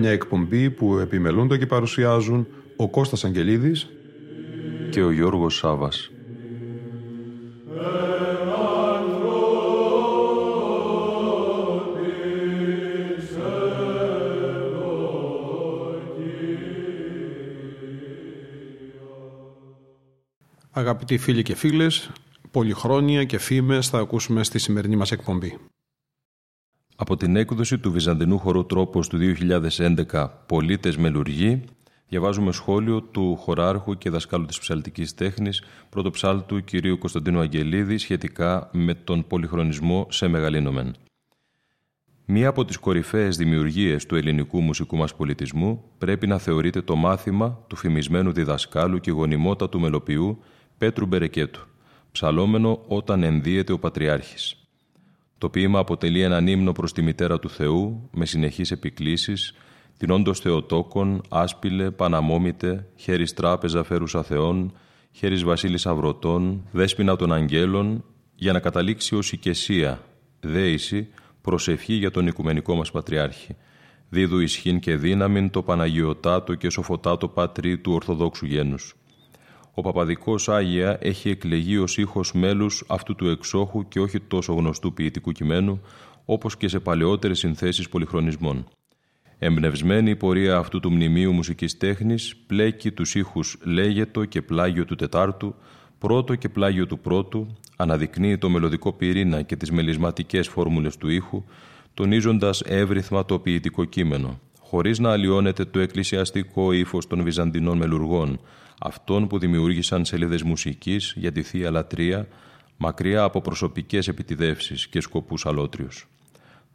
Μια εκπομπή που επιμελούνται και παρουσιάζουν ο Κώστας Αγγελίδης και ο Γιώργος Σάβας. Αγαπητοί φίλοι και φίλες, πολυχρόνια και φήμες θα ακούσουμε στη σημερινή μας εκπομπή. Από την έκδοση του Βυζαντινού χορού Τρόπος του 2011 «Πολίτες Μελουργοί» διαβάζουμε σχόλιο του χωράρχου και δασκάλου της ψαλτικής τέχνης πρωτοψάλτου κυρίου Κωνσταντίνου Αγγελίδη σχετικά με τον πολυχρονισμό σε μεγαλύνομεν. Μία από τις κορυφαίες δημιουργίες του ελληνικού μουσικού μας πολιτισμού πρέπει να θεωρείται το μάθημα του φημισμένου διδασκάλου και γονιμότατου μελοποιού Πέτρου Μπερεκέτου, ψαλόμενο όταν ενδύεται ο Πατριάρχης. Το ποίημα αποτελεί έναν ύμνο προς τη Μητέρα του Θεού με συνεχείς επικλήσεις την όντως Θεοτόκον, άσπιλε, παναμόμητε, χέρις τράπεζα φέρουσα Θεών, χέρις βασίλης Αυρωτών, δέσποινα των αγγέλων, για να καταλήξει ως οικεσία, δέηση, προσευχή για τον οικουμενικό μας Πατριάρχη. Δίδου ισχύν και δύναμην το Παναγιωτάτο και σοφοτάτο Πατρί του Ορθοδόξου γένους. Ο Παπαδικός Άγια έχει εκλεγεί ως ήχος μέλους αυτού του εξόχου και όχι τόσο γνωστού ποιητικού κειμένου, όπως και σε παλαιότερες συνθέσεις πολυχρονισμών. Εμπνευσμένη η πορεία αυτού του μνημείου μουσικής τέχνης πλέκει τους ήχους «Λέγετο» και «Πλάγιο» του Τετάρτου, «Πρώτο» και «Πλάγιο» του Πρώτου, αναδεικνύει το μελωδικό πυρήνα και τις μελισματικές φόρμουλες του ήχου, τονίζοντας εύρυθμα το ποιητικό κείμενο, χωρίς να αλλοιώνεται το εκκλησιαστικό ύφος των Βυζαντινών μελουργών, αυτών που δημιούργησαν σελίδες μουσικής για τη Θεία Λατρεία, μακριά από προσωπικές επιτιδεύσεις και σκοπούς αλότριους.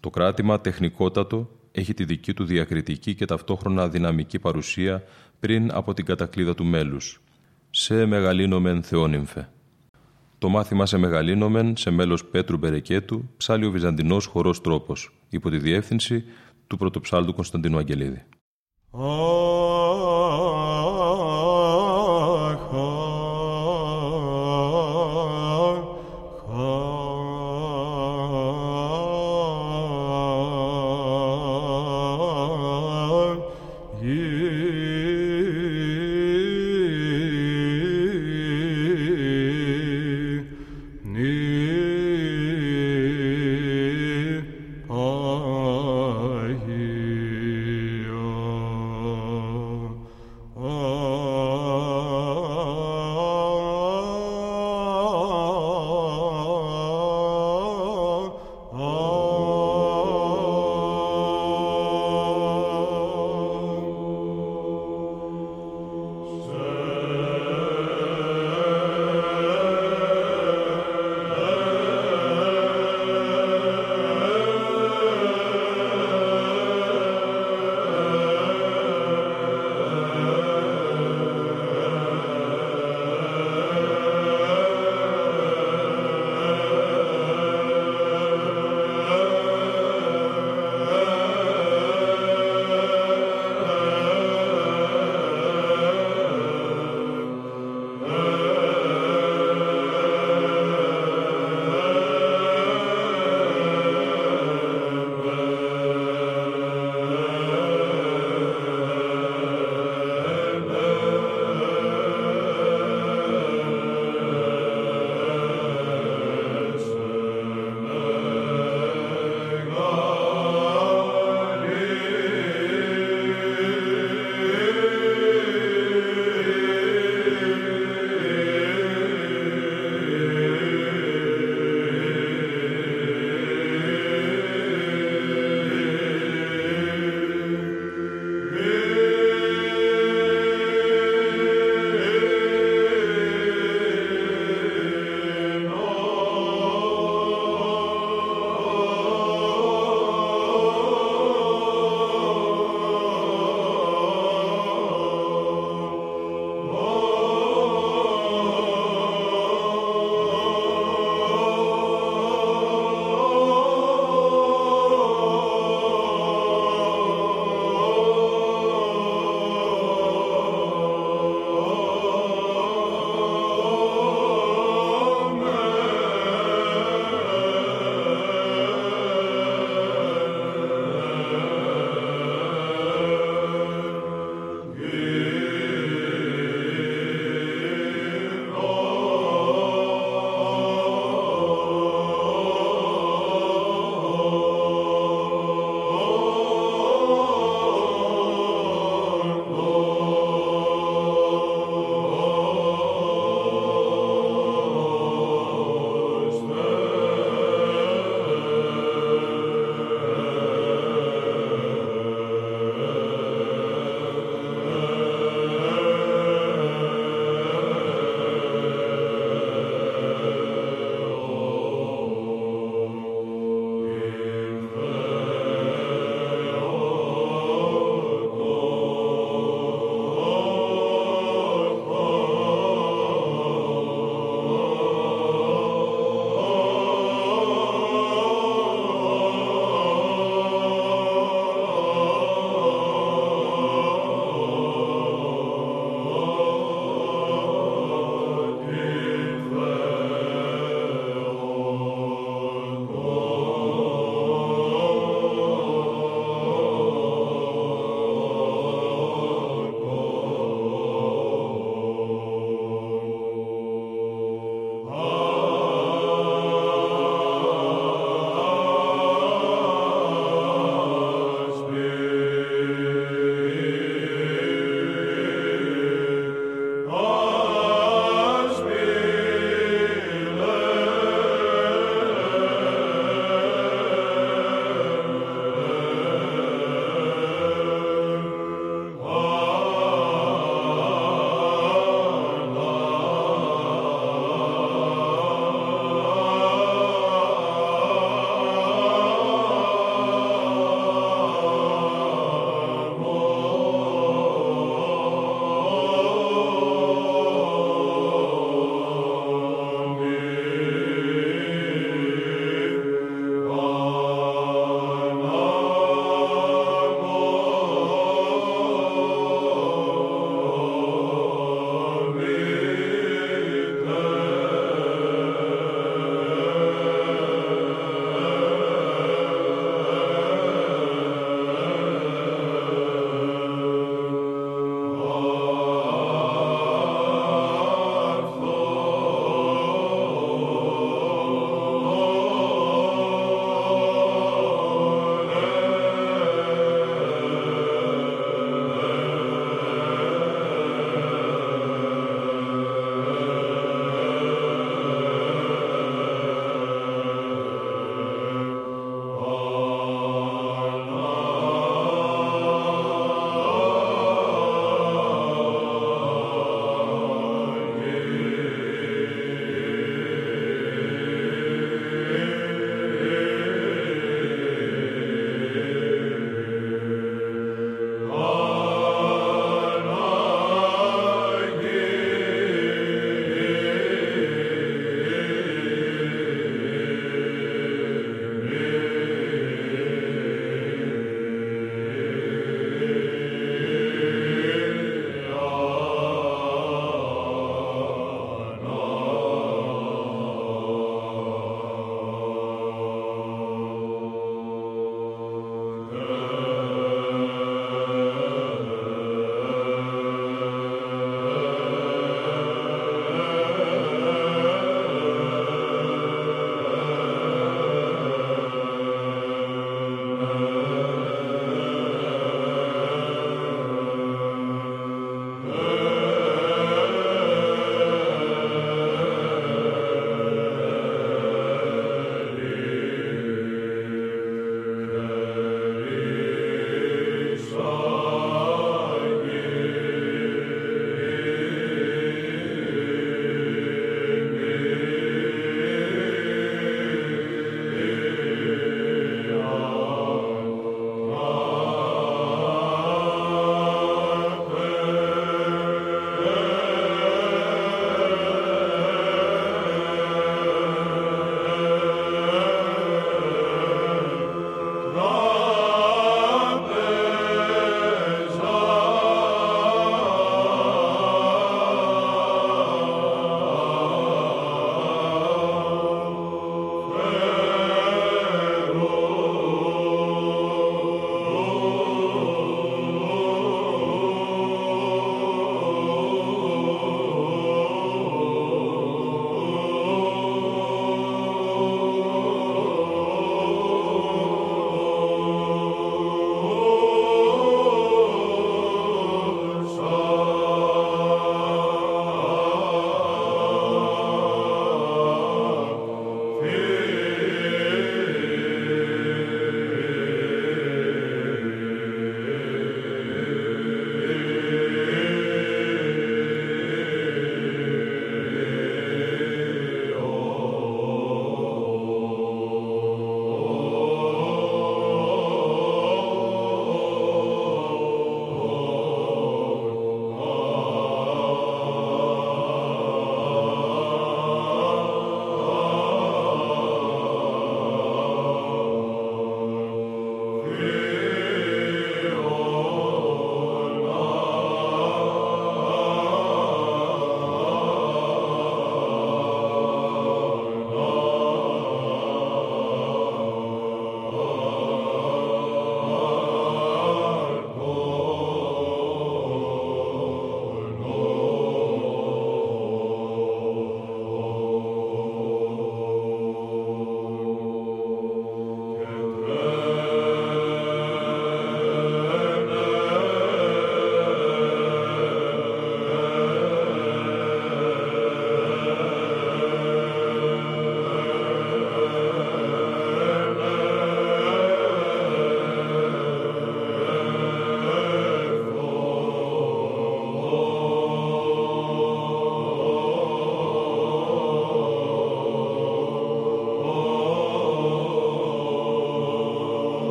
Το κράτημα τεχνικότατο έχει τη δική του διακριτική και ταυτόχρονα δυναμική παρουσία πριν από την κατακλίδα του μέλους. Σε μεγαλύνομεν θεόνυμφε. Το μάθημα σε μεγαλύνομεν σε μέλος Πέτρου Μπερεκέτου ψάλει ο Βυζαντινός χορός τρόπος υπό τη διεύθυνση του πρωτοψάλτου Κωνσταντίνου Αγγελίδη.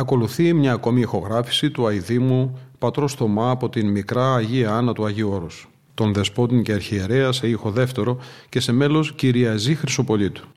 Ακολουθεί μια ακόμη ηχογράφηση του Αιδήμου πατρός Θωμά από την μικρά Αγία Άννα του Αγίου Όρους, τον Δεσπότην και Αρχιερέας σε ήχο δεύτερο και σε μέλος Κυριαζή Χρυσοπολίτου.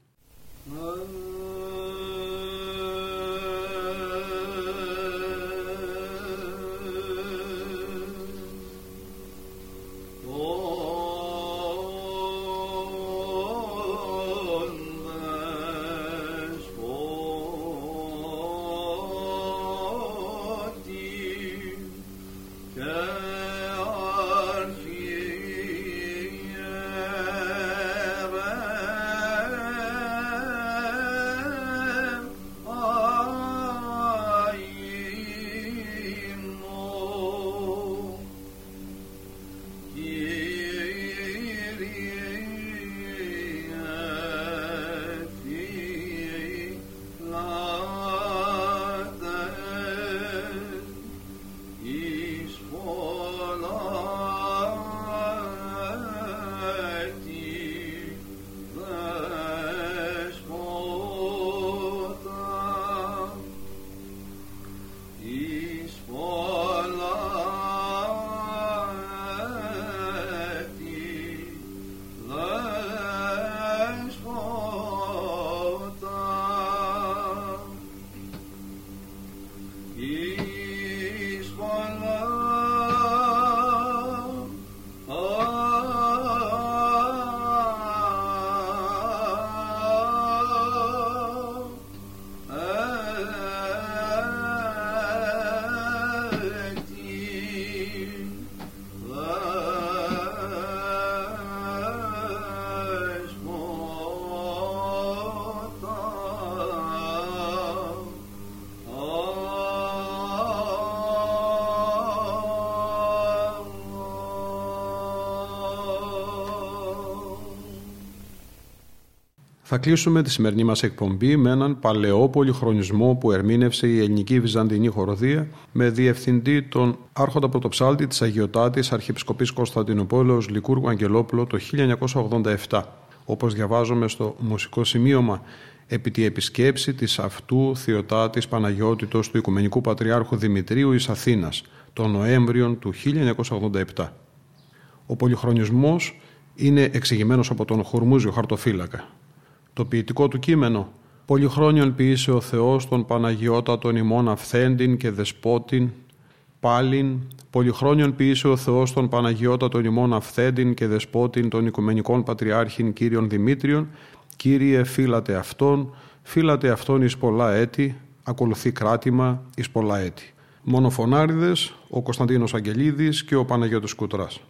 Θα κλείσουμε τη σημερινή μας εκπομπή με έναν παλαιό πολυχρονισμό που ερμήνευσε η ελληνική βυζαντινή χοροδία με διευθυντή τον άρχοντα πρωτοψάλτη της Αγιωτάτης Αρχιεπισκοπής Κωνσταντινούπολεως Λικούργου Αγγελόπουλο το 1987. Όπως διαβάζουμε στο μουσικό σημείωμα επί τη επισκέψη της αυτού Θεοτάτης Παναγιώτητος του Οικουμενικού Πατριάρχου Δημητρίου εις Αθήνας τον Νοέμβριο του 1987. Ο πολυχρονισμός είναι εξηγημένος από τον Χορμούζιο Χαρτοφύλακα. Το ποιητικό του κείμενο «Πολυχρόνιον ποιήσε ο Θεός τον Παναγιώτα τον ημών αυθέντην και δεσπότην, πάλιν, πολυχρόνιον ποιήσε ο Θεός τον Παναγιώτα τον ημών αυθέντην και δεσπότην των Οικουμενικών Πατριάρχην Κύριων Δημήτριων, Κύριε φύλατε αυτόν, φύλατε αυτόν εις πολλά έτη, ακολουθεί κράτημα εις πολλά έτη». Μονοφωνάριδες, ο Κωνσταντίνος Αγγελίδης και ο Παναγιώτος Κουτράς.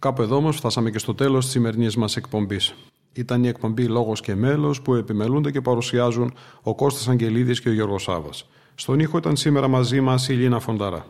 Κάπου εδώ όμως φτάσαμε και στο τέλος της σημερινής μας εκπομπής. Ήταν η εκπομπή Λόγος και Μέλος που επιμελούνται και παρουσιάζουν ο Κώστας Αγγελίδης και ο Γιώργος Σάβα. Στον ήχο ήταν σήμερα μαζί μας η Λίνα Φονταρά.